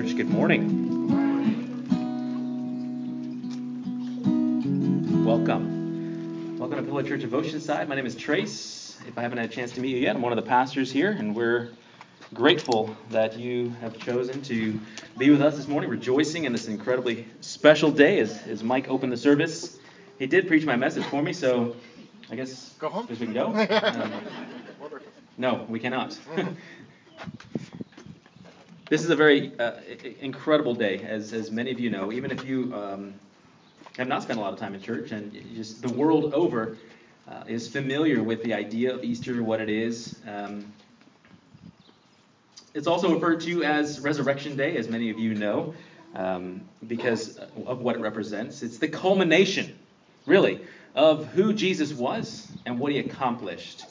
Church. Good morning. Welcome. Welcome to Pillar Church of Oceanside. My name is Trace. If I haven't had a chance to meet you yet, I'm one of the pastors here, and we're grateful that you have chosen to be with us this morning, rejoicing in this incredibly special day as, as Mike opened the service. He did preach my message for me, so I guess, go home. We can go. Um, no, we cannot. This is a very uh, incredible day, as, as many of you know. Even if you um, have not spent a lot of time in church, and just the world over uh, is familiar with the idea of Easter, what it is. Um, it's also referred to as Resurrection Day, as many of you know, um, because of what it represents. It's the culmination, really, of who Jesus was and what he accomplished.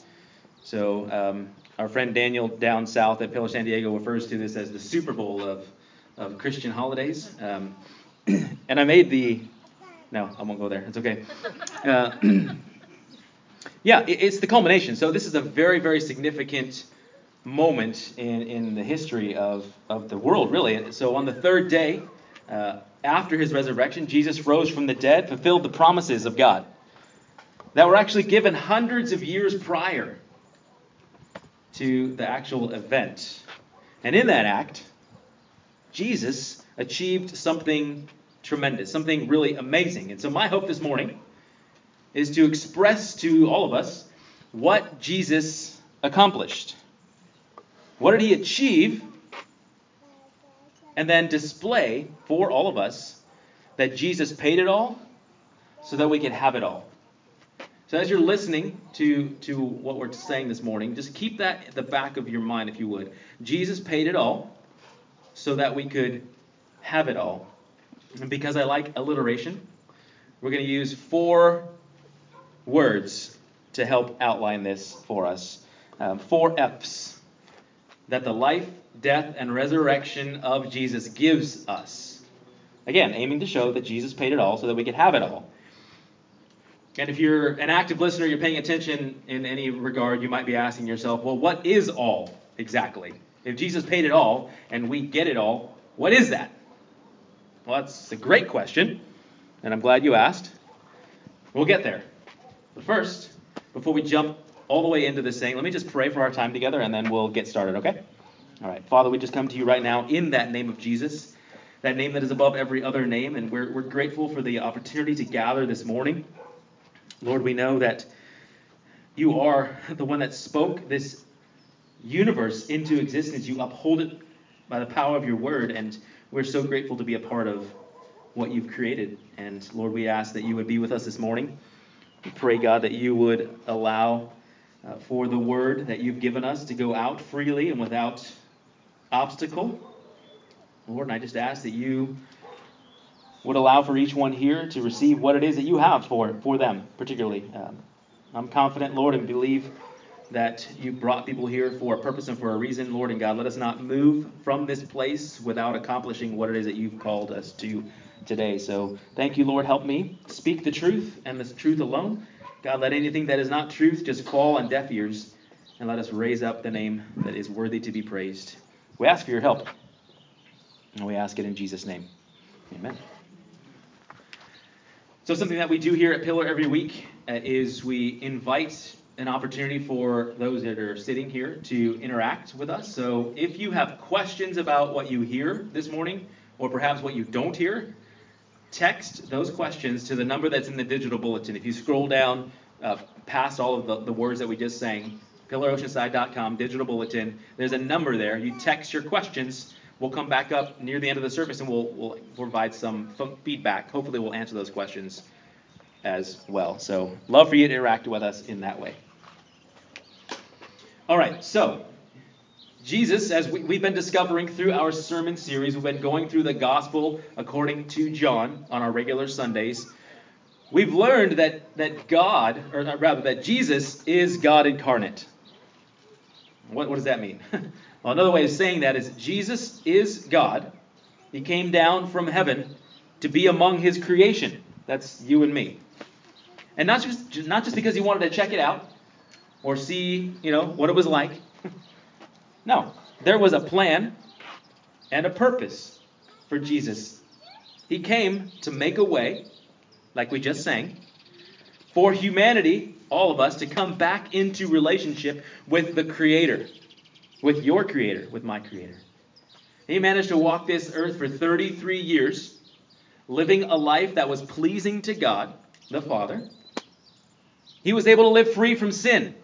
So, um, our friend Daniel down south at Pillar San Diego refers to this as the Super Bowl of, of Christian holidays. Um, and I made the. No, I won't go there. It's okay. Uh, yeah, it, it's the culmination. So, this is a very, very significant moment in, in the history of, of the world, really. So, on the third day, uh, after his resurrection, Jesus rose from the dead, fulfilled the promises of God that were actually given hundreds of years prior to the actual event. And in that act, Jesus achieved something tremendous, something really amazing. And so, my hope this morning is to express to all of us what Jesus accomplished. What did he achieve? And then display for all of us that Jesus paid it all so that we can have it all. So as you're listening to, to what we're saying this morning, just keep that at the back of your mind, if you would. Jesus paid it all so that we could have it all. And because I like alliteration, we're going to use four words to help outline this for us. Um, four F's that the life, death, and resurrection of Jesus gives us. Again, aiming to show that Jesus paid it all so that we could have it all. And if you're an active listener, you're paying attention in any regard, you might be asking yourself, well, what is all exactly? If Jesus paid it all and we get it all, what is that? Well, that's a great question, and I'm glad you asked. We'll get there. But first, before we jump all the way into this thing, let me just pray for our time together and then we'll get started, okay? All right. Father, we just come to you right now in that name of Jesus, that name that is above every other name, and we're, we're grateful for the opportunity to gather this morning. Lord, we know that you are the one that spoke this universe into existence. You uphold it by the power of your word, and we're so grateful to be a part of what you've created. And Lord, we ask that you would be with us this morning. We pray, God, that you would allow uh, for the word that you've given us to go out freely and without obstacle. Lord, and I just ask that you would allow for each one here to receive what it is that you have for, for them, particularly. Um, I'm confident, Lord, and believe that you brought people here for a purpose and for a reason, Lord and God. Let us not move from this place without accomplishing what it is that you've called us to today. So thank you, Lord. Help me speak the truth and the truth alone. God, let anything that is not truth just fall on deaf ears, and let us raise up the name that is worthy to be praised. We ask for your help, and we ask it in Jesus' name. Amen. So, something that we do here at Pillar every week uh, is we invite an opportunity for those that are sitting here to interact with us. So, if you have questions about what you hear this morning, or perhaps what you don't hear, text those questions to the number that's in the digital bulletin. If you scroll down uh, past all of the, the words that we just sang, pillaroceanside.com, digital bulletin, there's a number there. You text your questions We'll come back up near the end of the service and we'll, we'll provide some feedback. Hopefully, we'll answer those questions as well. So, love for you to interact with us in that way. All right, so Jesus, as we, have been discovering through our sermon series, we've been going through the gospel according to John on our regular Sundays. We've learned that, that God, or rather, that Jesus is God incarnate. What, what does that mean? Well, another way of saying that is Jesus is God. He came down from heaven to be among his creation. That's you and me. And not just not just because he wanted to check it out or see, you know, what it was like. no, there was a plan and a purpose for Jesus. He came to make a way, like we just sang, for humanity, all of us, to come back into relationship with the Creator, with your Creator, with my Creator. He managed to walk this earth for 33 years, living a life that was pleasing to God, the Father. He was able to live free from sin,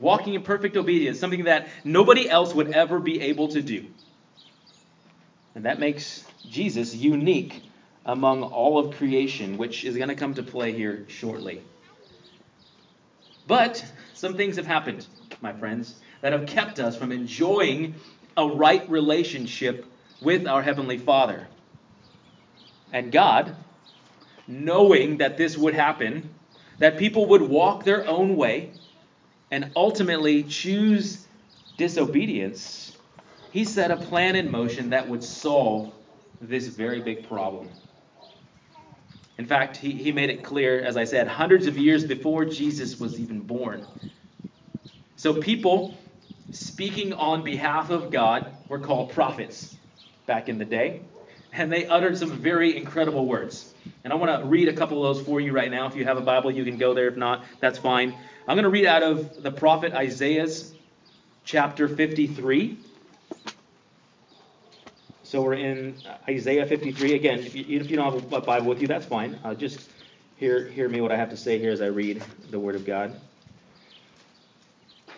walking in perfect obedience, something that nobody else would ever be able to do. And that makes Jesus unique among all of creation, which is going to come to play here shortly. But some things have happened, my friends, that have kept us from enjoying a right relationship with our Heavenly Father. And God, knowing that this would happen, that people would walk their own way and ultimately choose disobedience, He set a plan in motion that would solve this very big problem. In fact, he, he made it clear, as I said, hundreds of years before Jesus was even born. So people speaking on behalf of God were called prophets back in the day, and they uttered some very incredible words. And I want to read a couple of those for you right now. If you have a Bible, you can go there. If not, that's fine. I'm going to read out of the prophet Isaiah's chapter 53. So we're in Isaiah 53. Again, if you, if you don't have a Bible with you, that's fine. Uh, just hear, hear me what I have to say here as I read the Word of God.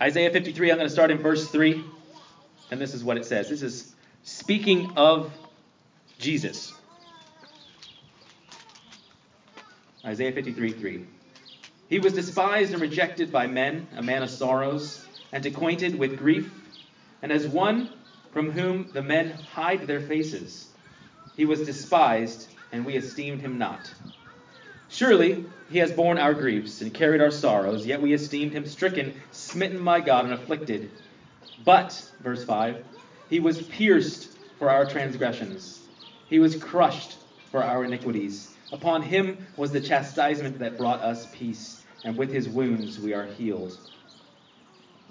Isaiah 53, I'm going to start in verse 3. And this is what it says. This is speaking of Jesus. Isaiah 53, 3. He was despised and rejected by men, a man of sorrows, and acquainted with grief, and as one from whom the men hide their faces. He was despised, and we esteemed him not. Surely he has borne our griefs and carried our sorrows, yet we esteemed him stricken, smitten by God, and afflicted. But, verse 5, he was pierced for our transgressions, he was crushed for our iniquities. Upon him was the chastisement that brought us peace, and with his wounds we are healed.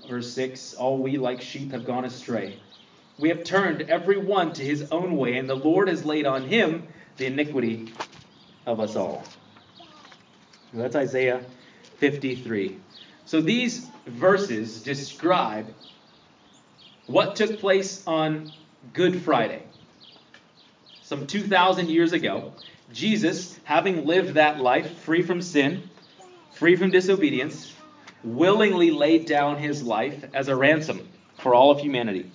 Verse 6 All we like sheep have gone astray. We have turned every one to his own way, and the Lord has laid on him the iniquity of us all. That's Isaiah 53. So these verses describe what took place on Good Friday. Some 2,000 years ago, Jesus, having lived that life free from sin, free from disobedience, willingly laid down his life as a ransom for all of humanity.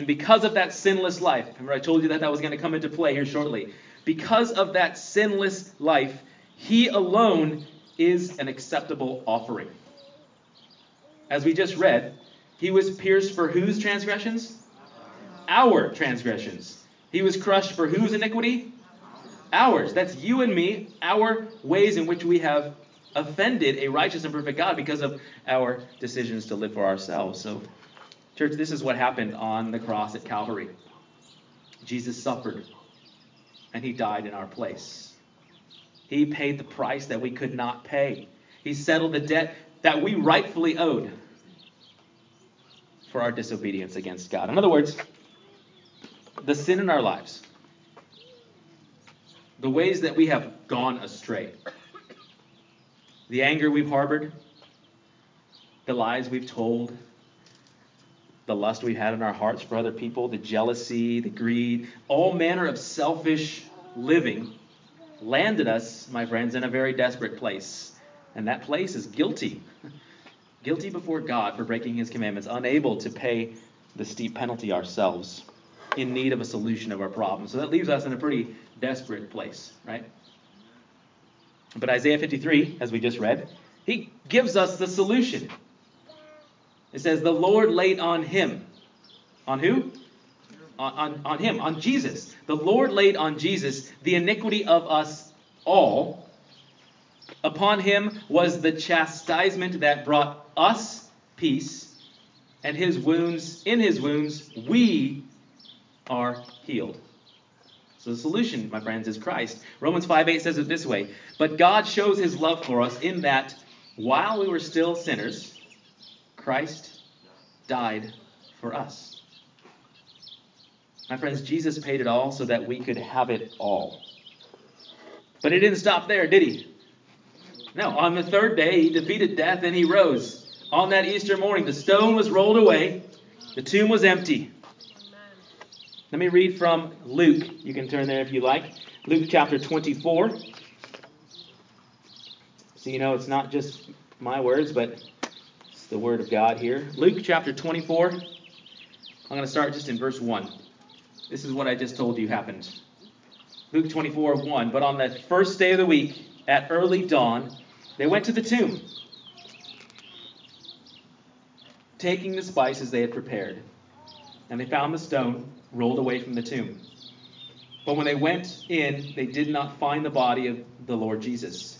And because of that sinless life, remember I told you that that was going to come into play here shortly. Because of that sinless life, he alone is an acceptable offering. As we just read, he was pierced for whose transgressions? Our transgressions. He was crushed for whose iniquity? Ours. That's you and me, our ways in which we have offended a righteous and perfect God because of our decisions to live for ourselves. So Church, this is what happened on the cross at Calvary. Jesus suffered, and he died in our place. He paid the price that we could not pay. He settled the debt that we rightfully owed for our disobedience against God. In other words, the sin in our lives, the ways that we have gone astray, the anger we've harbored, the lies we've told, the lust we had in our hearts for other people, the jealousy, the greed, all manner of selfish living landed us, my friends, in a very desperate place. And that place is guilty. guilty before God for breaking his commandments, unable to pay the steep penalty ourselves, in need of a solution of our problem. So that leaves us in a pretty desperate place, right? But Isaiah 53, as we just read, he gives us the solution. It says, The Lord laid on him. On who? On, on, on him, on Jesus. The Lord laid on Jesus the iniquity of us all. Upon him was the chastisement that brought us peace, and his wounds, in his wounds, we are healed. So the solution, my friends, is Christ. Romans 5 8 says it this way But God shows his love for us in that while we were still sinners, Christ died for us. My friends, Jesus paid it all so that we could have it all. But he didn't stop there, did he? No, on the third day, he defeated death and he rose. On that Easter morning, the stone was rolled away, the tomb was empty. Let me read from Luke. You can turn there if you like. Luke chapter 24. So you know it's not just my words, but the word of God here. Luke chapter 24. I'm going to start just in verse 1. This is what I just told you happened. Luke 24, 1. But on the first day of the week, at early dawn, they went to the tomb, taking the spices they had prepared. And they found the stone rolled away from the tomb. But when they went in, they did not find the body of the Lord Jesus.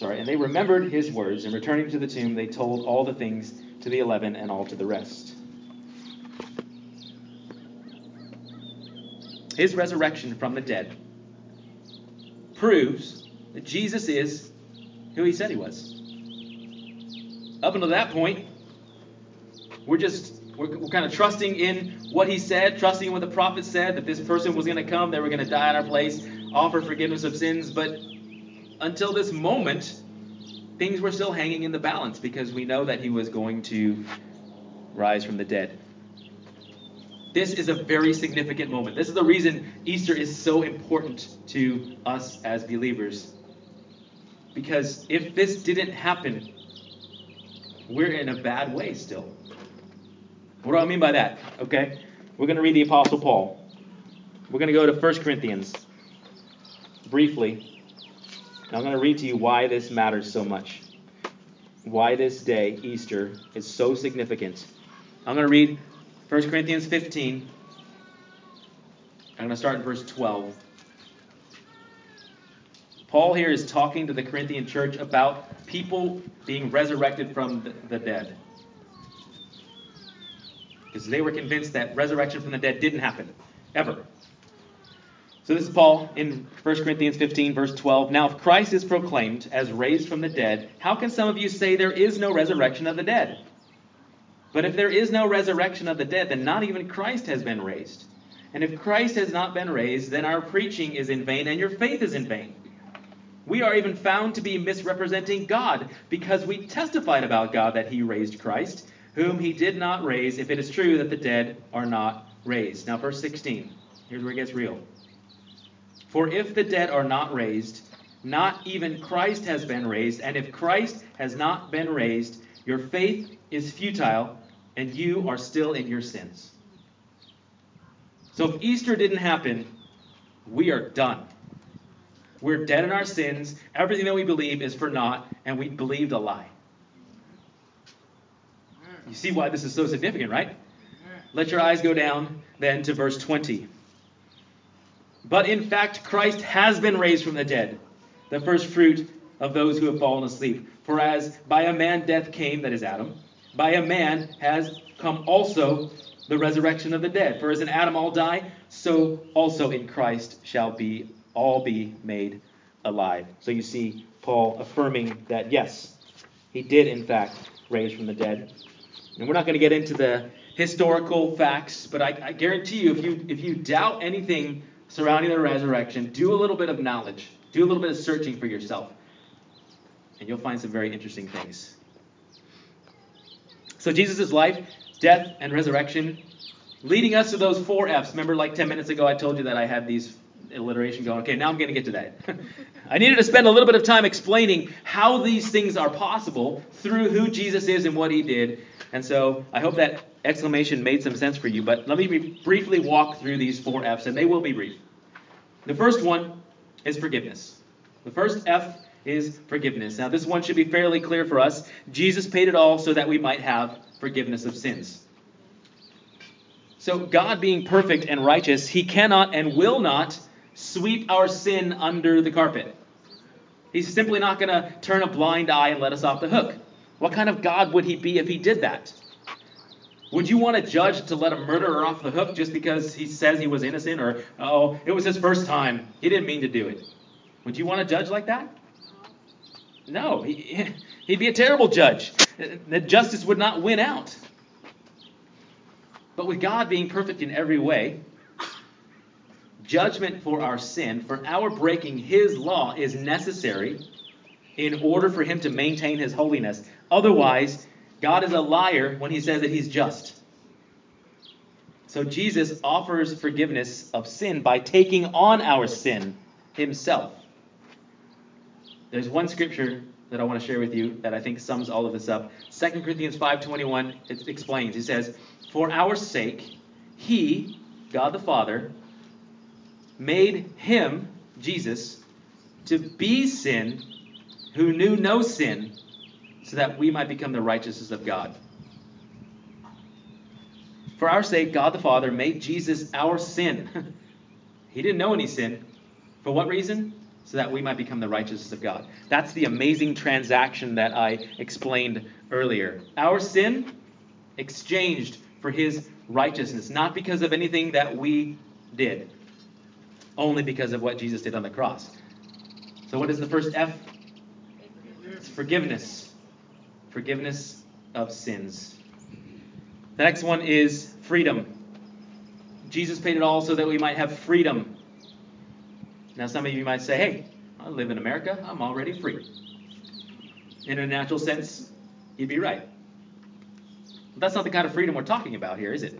sorry, and they remembered his words, and returning to the tomb, they told all the things to the eleven and all to the rest. his resurrection from the dead proves that Jesus is who he said he was. Up until that point, we're just we're, we're kind of trusting in what he said, trusting in what the prophet said that this person was going to come, they were going to die in our place, offer forgiveness of sins, but until this moment, things were still hanging in the balance because we know that he was going to rise from the dead. This is a very significant moment. This is the reason Easter is so important to us as believers. Because if this didn't happen, we're in a bad way still. What do I mean by that? Okay? We're going to read the Apostle Paul. We're going to go to 1 Corinthians briefly. I'm going to read to you why this matters so much. Why this day, Easter, is so significant. I'm going to read 1 Corinthians 15. I'm going to start in verse 12. Paul here is talking to the Corinthian church about people being resurrected from the dead. Because they were convinced that resurrection from the dead didn't happen, ever. So this is Paul in 1 Corinthians 15, verse 12. Now, if Christ is proclaimed as raised from the dead, how can some of you say there is no resurrection of the dead? But if there is no resurrection of the dead, then not even Christ has been raised. And if Christ has not been raised, then our preaching is in vain and your faith is in vain. We are even found to be misrepresenting God because we testified about God that he raised Christ, whom he did not raise, if it is true that the dead are not raised. Now, verse 16. Here's where it gets real. For if the dead are not raised, not even Christ has been raised. And if Christ has not been raised, your faith is futile and you are still in your sins. So if Easter didn't happen, we are done. We're dead in our sins. Everything that we believe is for naught, and we believed a lie. You see why this is so significant, right? Mm-hmm. Let your eyes go down then to verse 20. But in fact, Christ has been raised from the dead, the first fruit of those who have fallen asleep. For as by a man death came, that is Adam, by a man has come also the resurrection of the dead. For as in Adam all die, so also in Christ shall be all be made alive. So you see Paul affirming that yes, he did in fact raise from the dead. And we're not going to get into the historical facts, but I, I guarantee you, if you if you doubt anything surrounding the resurrection, do a little bit of knowledge, do a little bit of searching for yourself, and you'll find some very interesting things. So Jesus' life, death, and resurrection, leading us to those four F's. Remember, like 10 minutes ago, I told you that I had these alliteration going. Okay, now I'm going to get to that. I needed to spend a little bit of time explaining how these things are possible through who Jesus is and what he did. And so I hope that exclamation made some sense for you. But let me briefly walk through these four F's, and they will be brief. The first one is forgiveness. The first F is forgiveness. Now, this one should be fairly clear for us. Jesus paid it all so that we might have forgiveness of sins. So, God being perfect and righteous, he cannot and will not sweep our sin under the carpet. He's simply not going to turn a blind eye and let us off the hook. What kind of God would he be if he did that? Would you want a judge to let a murderer off the hook just because he says he was innocent or, oh, it was his first time? He didn't mean to do it. Would you want a judge like that? No. He, he'd be a terrible judge. The justice would not win out. But with God being perfect in every way, judgment for our sin, for our breaking his law, is necessary in order for him to maintain his holiness. Otherwise, God is a liar when he says that he's just. So Jesus offers forgiveness of sin by taking on our sin himself. There's one scripture that I want to share with you that I think sums all of this up. 2 Corinthians 5:21 it explains. He says, "For our sake he, God the Father, made him, Jesus, to be sin who knew no sin, so that we might become the righteousness of God. For our sake, God the Father made Jesus our sin. he didn't know any sin. For what reason? So that we might become the righteousness of God. That's the amazing transaction that I explained earlier. Our sin exchanged for his righteousness, not because of anything that we did, only because of what Jesus did on the cross. So, what is the first F? It's forgiveness forgiveness of sins. The next one is freedom. Jesus paid it all so that we might have freedom. Now, some of you might say, hey, I live in America, I'm already free. In a natural sense, you'd be right. But that's not the kind of freedom we're talking about here, is it?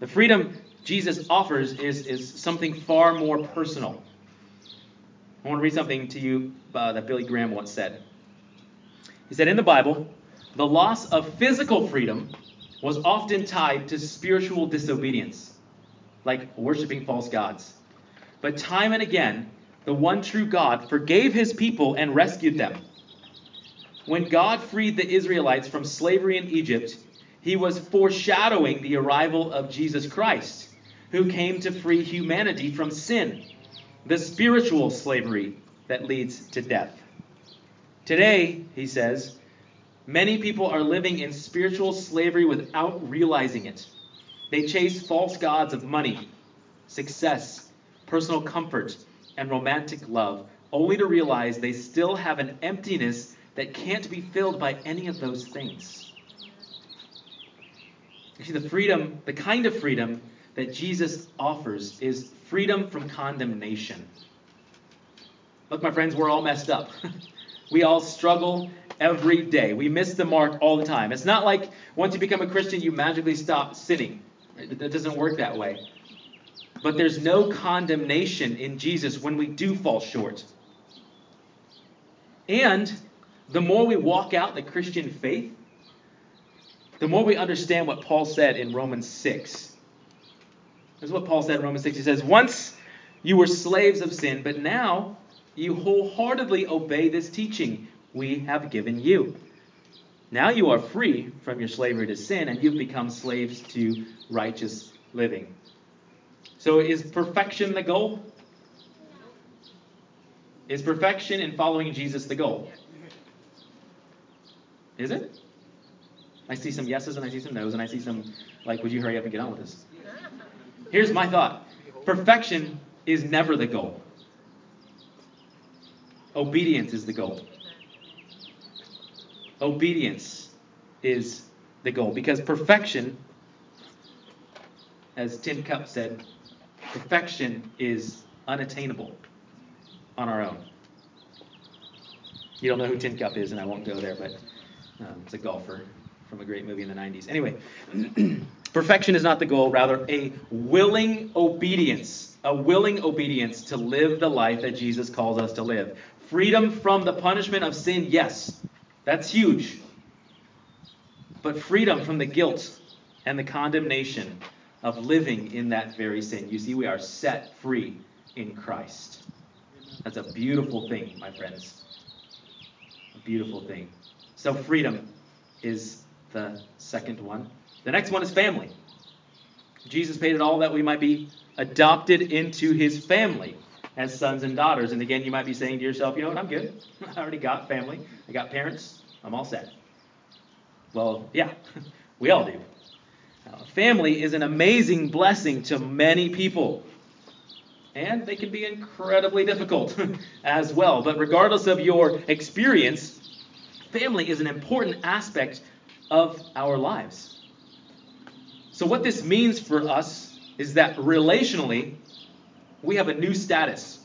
The freedom Jesus offers is, is something far more personal. I want to read something to you uh, that Billy Graham once said. He said in the Bible, the loss of physical freedom was often tied to spiritual disobedience, like worshiping false gods. But time and again, the one true God forgave his people and rescued them. When God freed the Israelites from slavery in Egypt, he was foreshadowing the arrival of Jesus Christ, who came to free humanity from sin, the spiritual slavery that leads to death. Today, he says, many people are living in spiritual slavery without realizing it. They chase false gods of money, success, personal comfort, and romantic love, only to realize they still have an emptiness that can't be filled by any of those things. You see, the freedom, the kind of freedom that Jesus offers is freedom from condemnation. Look, my friends, we're all messed up. We all struggle every day. We miss the mark all the time. It's not like once you become a Christian, you magically stop sinning. It doesn't work that way. But there's no condemnation in Jesus when we do fall short. And the more we walk out the Christian faith, the more we understand what Paul said in Romans 6. This is what Paul said in Romans 6. He says, Once you were slaves of sin, but now you wholeheartedly obey this teaching we have given you. Now you are free from your slavery to sin and you've become slaves to righteous living. So, is perfection the goal? Is perfection in following Jesus the goal? Is it? I see some yeses and I see some nos and I see some, like, would you hurry up and get on with this? Here's my thought perfection is never the goal. Obedience is the goal. Obedience is the goal because perfection, as Tin Cup said, perfection is unattainable on our own. You don't know who Tin Cup is, and I won't go there, but um, it's a golfer from a great movie in the 90s. Anyway, perfection is not the goal, rather, a willing obedience. A willing obedience to live the life that Jesus calls us to live. Freedom from the punishment of sin, yes, that's huge. But freedom from the guilt and the condemnation of living in that very sin. You see, we are set free in Christ. That's a beautiful thing, my friends. A beautiful thing. So, freedom is the second one. The next one is family. Jesus paid it all that we might be adopted into his family as sons and daughters. And again, you might be saying to yourself, you know what, I'm good. I already got family. I got parents. I'm all set. Well, yeah, we all do. Uh, family is an amazing blessing to many people. And they can be incredibly difficult as well. But regardless of your experience, family is an important aspect of our lives. So, what this means for us is that relationally, we have a new status.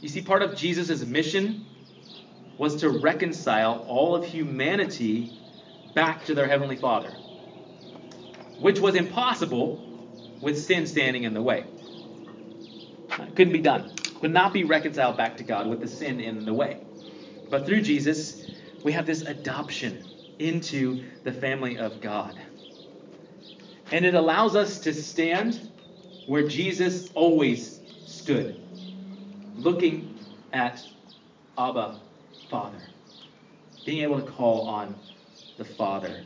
You see, part of Jesus' mission was to reconcile all of humanity back to their Heavenly Father, which was impossible with sin standing in the way. It couldn't be done. Could not be reconciled back to God with the sin in the way. But through Jesus, we have this adoption into the family of God. And it allows us to stand where Jesus always stood, looking at Abba, Father, being able to call on the Father.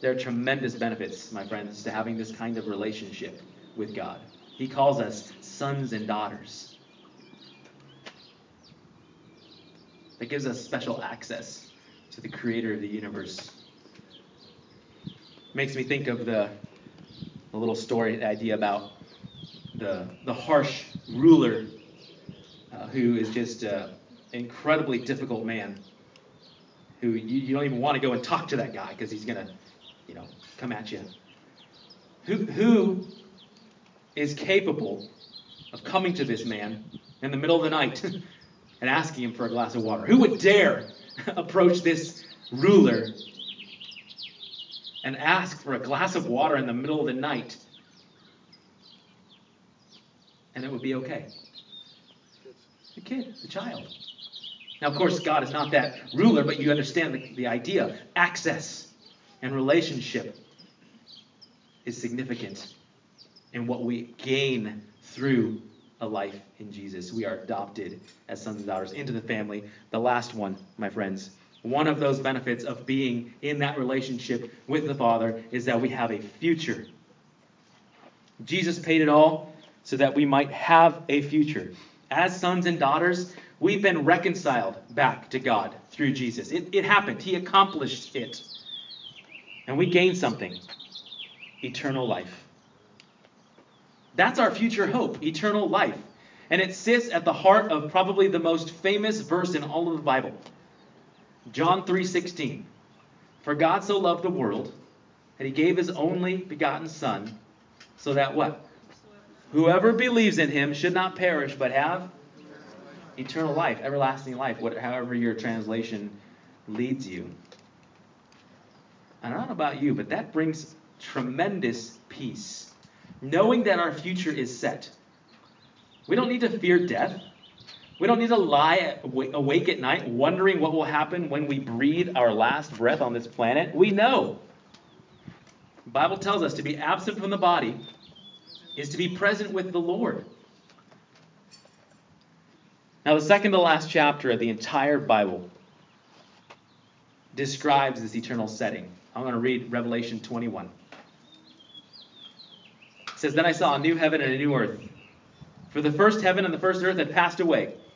There are tremendous benefits, my friends, to having this kind of relationship with God. He calls us sons and daughters. That gives us special access to the creator of the universe. Makes me think of the a little story idea about the, the harsh ruler uh, who is just an incredibly difficult man who you, you don't even want to go and talk to that guy because he's going to, you know, come at you. Who, who is capable of coming to this man in the middle of the night and asking him for a glass of water? Who would dare approach this ruler and ask for a glass of water in the middle of the night, and it would be okay. The kid, the child. Now, of course, God is not that ruler, but you understand the, the idea. Access and relationship is significant in what we gain through a life in Jesus. We are adopted as sons and daughters into the family. The last one, my friends, one of those benefits of being in that relationship with the Father is that we have a future. Jesus paid it all so that we might have a future. As sons and daughters, we've been reconciled back to God through Jesus. It, it happened, He accomplished it. And we gain something eternal life. That's our future hope, eternal life. And it sits at the heart of probably the most famous verse in all of the Bible. John 3:16. For God so loved the world that he gave his only begotten son so that what? Whoever believes in him should not perish but have eternal life, everlasting life, however your translation leads you. I don't know about you, but that brings tremendous peace. Knowing that our future is set. We don't need to fear death. We don't need to lie awake at night wondering what will happen when we breathe our last breath on this planet. We know. The Bible tells us to be absent from the body is to be present with the Lord. Now, the second to last chapter of the entire Bible describes this eternal setting. I'm going to read Revelation 21. It says, Then I saw a new heaven and a new earth. For the first heaven and the first earth had passed away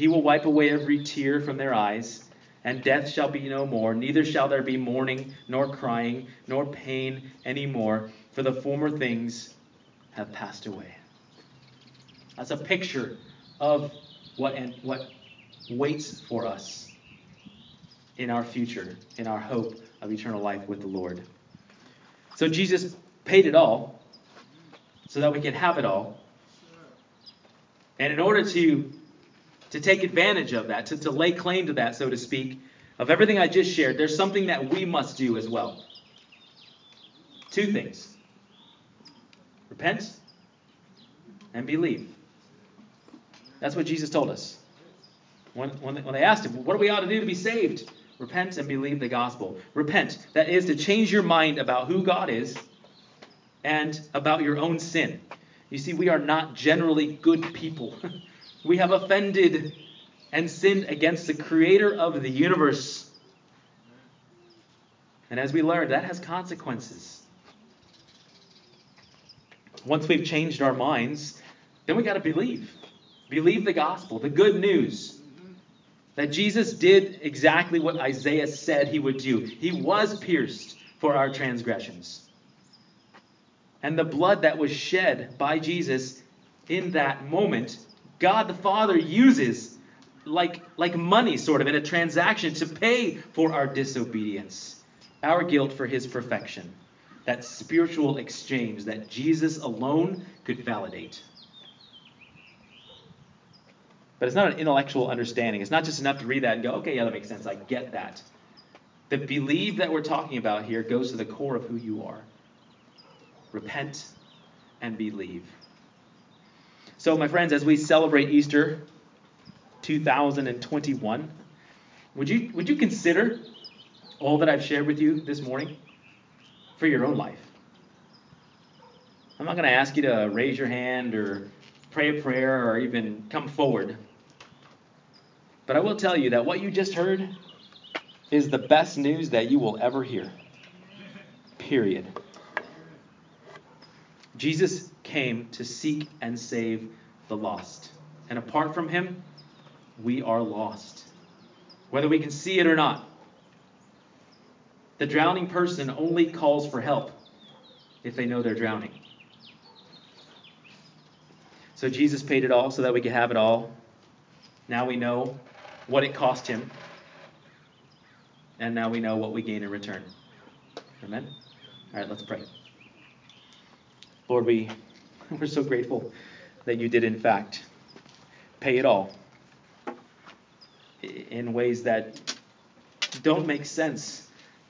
he will wipe away every tear from their eyes, and death shall be no more, neither shall there be mourning, nor crying, nor pain any more, for the former things have passed away. That's a picture of what and what waits for us in our future, in our hope of eternal life with the Lord. So Jesus paid it all so that we can have it all. And in order to to take advantage of that, to, to lay claim to that, so to speak, of everything I just shared, there's something that we must do as well. Two things. Repent and believe. That's what Jesus told us. When, when, when they asked him, What do we ought to do to be saved? Repent and believe the gospel. Repent. That is to change your mind about who God is and about your own sin. You see, we are not generally good people. we have offended and sinned against the creator of the universe. And as we learned, that has consequences. Once we've changed our minds, then we got to believe. Believe the gospel, the good news that Jesus did exactly what Isaiah said he would do. He was pierced for our transgressions. And the blood that was shed by Jesus in that moment, God the Father uses like, like money, sort of, in a transaction to pay for our disobedience, our guilt for his perfection. That spiritual exchange that Jesus alone could validate. But it's not an intellectual understanding. It's not just enough to read that and go, okay, yeah, that makes sense. I get that. The believe that we're talking about here goes to the core of who you are. Repent and believe. So, my friends, as we celebrate Easter 2021, would you, would you consider all that I've shared with you this morning for your own life? I'm not going to ask you to raise your hand or pray a prayer or even come forward. But I will tell you that what you just heard is the best news that you will ever hear. Period. Jesus came to seek and save the lost. And apart from him, we are lost. Whether we can see it or not. The drowning person only calls for help if they know they're drowning. So Jesus paid it all so that we could have it all. Now we know what it cost him, and now we know what we gain in return. Amen? All right, let's pray. Lord, we, we're so grateful that you did, in fact, pay it all in ways that don't make sense,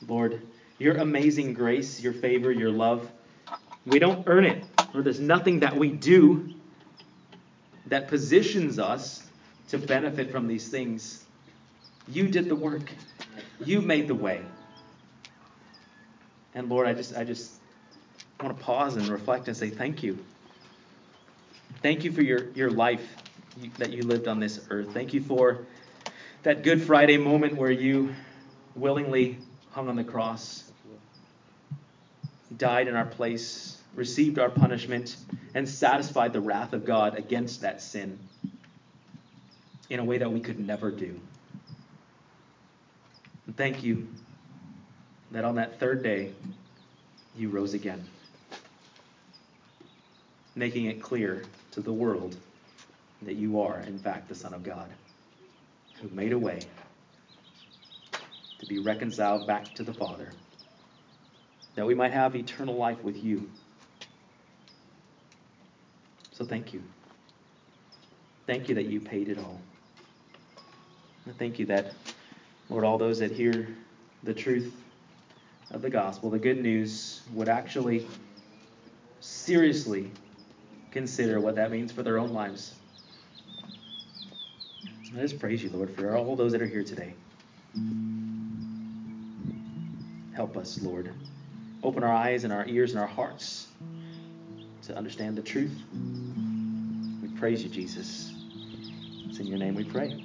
Lord. Your amazing grace, your favor, your love, we don't earn it, or there's nothing that we do that positions us to benefit from these things. You did the work. You made the way. And Lord, I just I just want to pause and reflect and say thank you. Thank you for your, your life that you lived on this earth. Thank you for that Good Friday moment where you willingly hung on the cross, died in our place, received our punishment, and satisfied the wrath of God against that sin in a way that we could never do. And thank you that on that third day, you rose again, making it clear to the world that you are, in fact, the Son of God, who made a way to be reconciled back to the Father, that we might have eternal life with you. So thank you. Thank you that you paid it all. I thank you that, Lord, all those that hear the truth of the gospel, the good news, would actually seriously consider what that means for their own lives. I just praise you, Lord, for all those that are here today. Help us, Lord. Open our eyes and our ears and our hearts to understand the truth. We praise you, Jesus. It's in your name we pray.